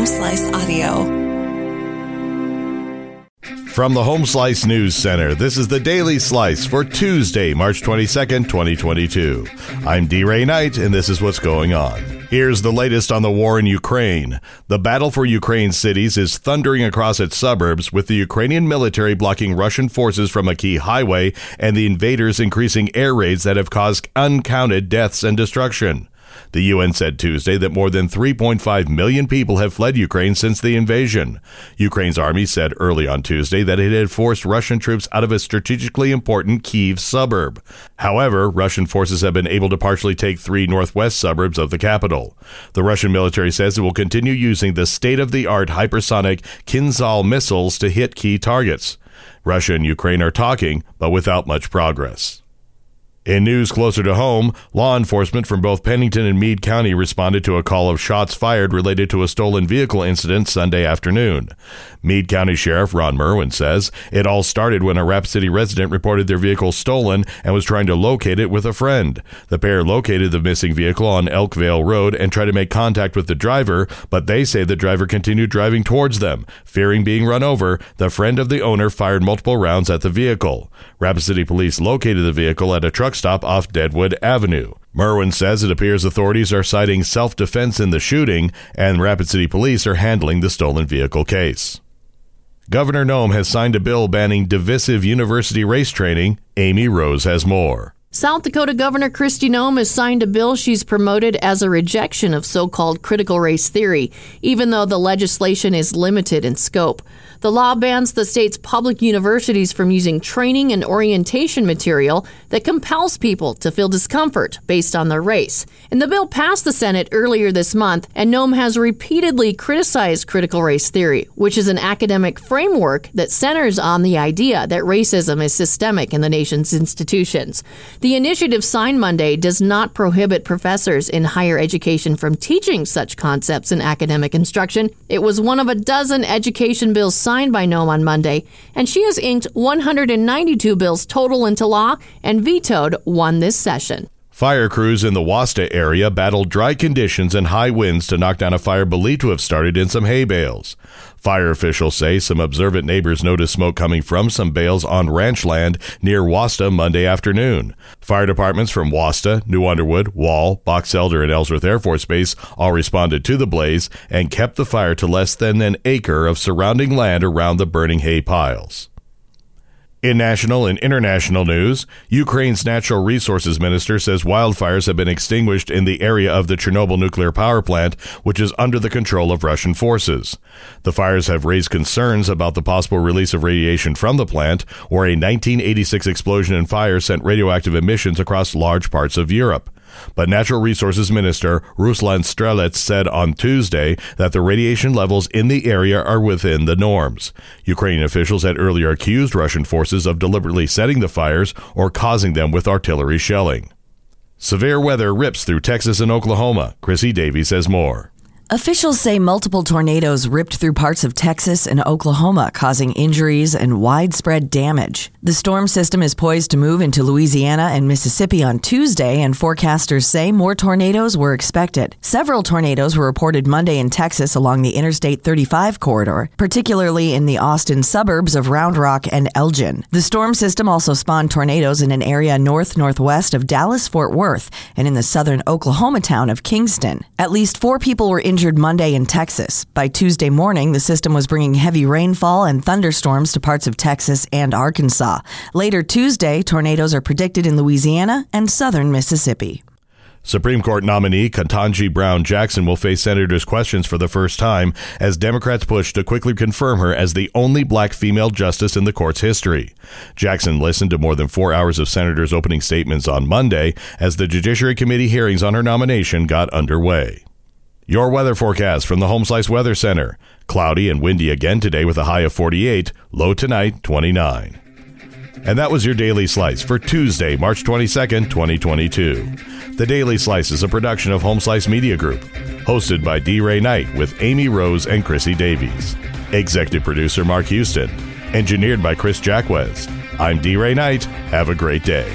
Home Slice Audio. From the Home Slice News Center, this is the Daily Slice for Tuesday, March 22nd, 2022. I'm D. Ray Knight, and this is what's going on. Here's the latest on the war in Ukraine. The battle for Ukraine's cities is thundering across its suburbs, with the Ukrainian military blocking Russian forces from a key highway and the invaders increasing air raids that have caused uncounted deaths and destruction. The UN said Tuesday that more than 3.5 million people have fled Ukraine since the invasion. Ukraine's army said early on Tuesday that it had forced Russian troops out of a strategically important Kiev suburb. However, Russian forces have been able to partially take three northwest suburbs of the capital. The Russian military says it will continue using the state of the art hypersonic Kinzhal missiles to hit key targets. Russia and Ukraine are talking, but without much progress. In news closer to home, law enforcement from both Pennington and Meade County responded to a call of shots fired related to a stolen vehicle incident Sunday afternoon. Meade County Sheriff Ron Merwin says it all started when a Rapid City resident reported their vehicle stolen and was trying to locate it with a friend. The pair located the missing vehicle on Elkvale Road and tried to make contact with the driver, but they say the driver continued driving towards them. Fearing being run over, the friend of the owner fired multiple rounds at the vehicle. Rapid City police located the vehicle at a truck stop off Deadwood Avenue. Merwin says it appears authorities are citing self defense in the shooting, and Rapid City police are handling the stolen vehicle case. Governor Noem has signed a bill banning divisive university race training. Amy Rose has more. South Dakota Governor Kristi Noem has signed a bill she's promoted as a rejection of so called critical race theory, even though the legislation is limited in scope. The law bans the state's public universities from using training and orientation material that compels people to feel discomfort based on their race. And the bill passed the Senate earlier this month, and Noem has repeatedly criticized critical race theory, which is an academic framework that centers on the idea that racism is systemic in the nation's institutions. The initiative signed Monday does not prohibit professors in higher education from teaching such concepts in academic instruction. It was one of a dozen education bills signed by Noem on Monday, and she has inked 192 bills total into law and vetoed one this session. Fire crews in the Wasta area battled dry conditions and high winds to knock down a fire believed to have started in some hay bales. Fire officials say some observant neighbors noticed smoke coming from some bales on ranch land near Wasta Monday afternoon. Fire departments from Wasta, New Underwood, Wall, Box Elder, and Ellsworth Air Force Base all responded to the blaze and kept the fire to less than an acre of surrounding land around the burning hay piles. In national and international news, Ukraine's natural resources minister says wildfires have been extinguished in the area of the Chernobyl nuclear power plant, which is under the control of Russian forces. The fires have raised concerns about the possible release of radiation from the plant, where a 1986 explosion and fire sent radioactive emissions across large parts of Europe. But Natural Resources Minister Ruslan Strelets said on Tuesday that the radiation levels in the area are within the norms. Ukrainian officials had earlier accused Russian forces of deliberately setting the fires or causing them with artillery shelling. Severe weather rips through Texas and Oklahoma. Chrissy Davies says more. Officials say multiple tornadoes ripped through parts of Texas and Oklahoma, causing injuries and widespread damage. The storm system is poised to move into Louisiana and Mississippi on Tuesday, and forecasters say more tornadoes were expected. Several tornadoes were reported Monday in Texas along the Interstate 35 corridor, particularly in the Austin suburbs of Round Rock and Elgin. The storm system also spawned tornadoes in an area north northwest of Dallas Fort Worth and in the southern Oklahoma town of Kingston. At least four people were injured injured Monday in Texas. By Tuesday morning, the system was bringing heavy rainfall and thunderstorms to parts of Texas and Arkansas. Later Tuesday, tornadoes are predicted in Louisiana and southern Mississippi. Supreme Court nominee Ketanji Brown Jackson will face senators' questions for the first time as Democrats push to quickly confirm her as the only black female justice in the court's history. Jackson listened to more than four hours of senators' opening statements on Monday as the Judiciary Committee hearings on her nomination got underway. Your weather forecast from the Home Slice Weather Center. Cloudy and windy again today with a high of 48, low tonight 29. And that was your Daily Slice for Tuesday, March 22nd, 2022. The Daily Slice is a production of Home Slice Media Group, hosted by D. Ray Knight with Amy Rose and Chrissy Davies. Executive producer Mark Houston. Engineered by Chris Jackwez. I'm D. Ray Knight. Have a great day.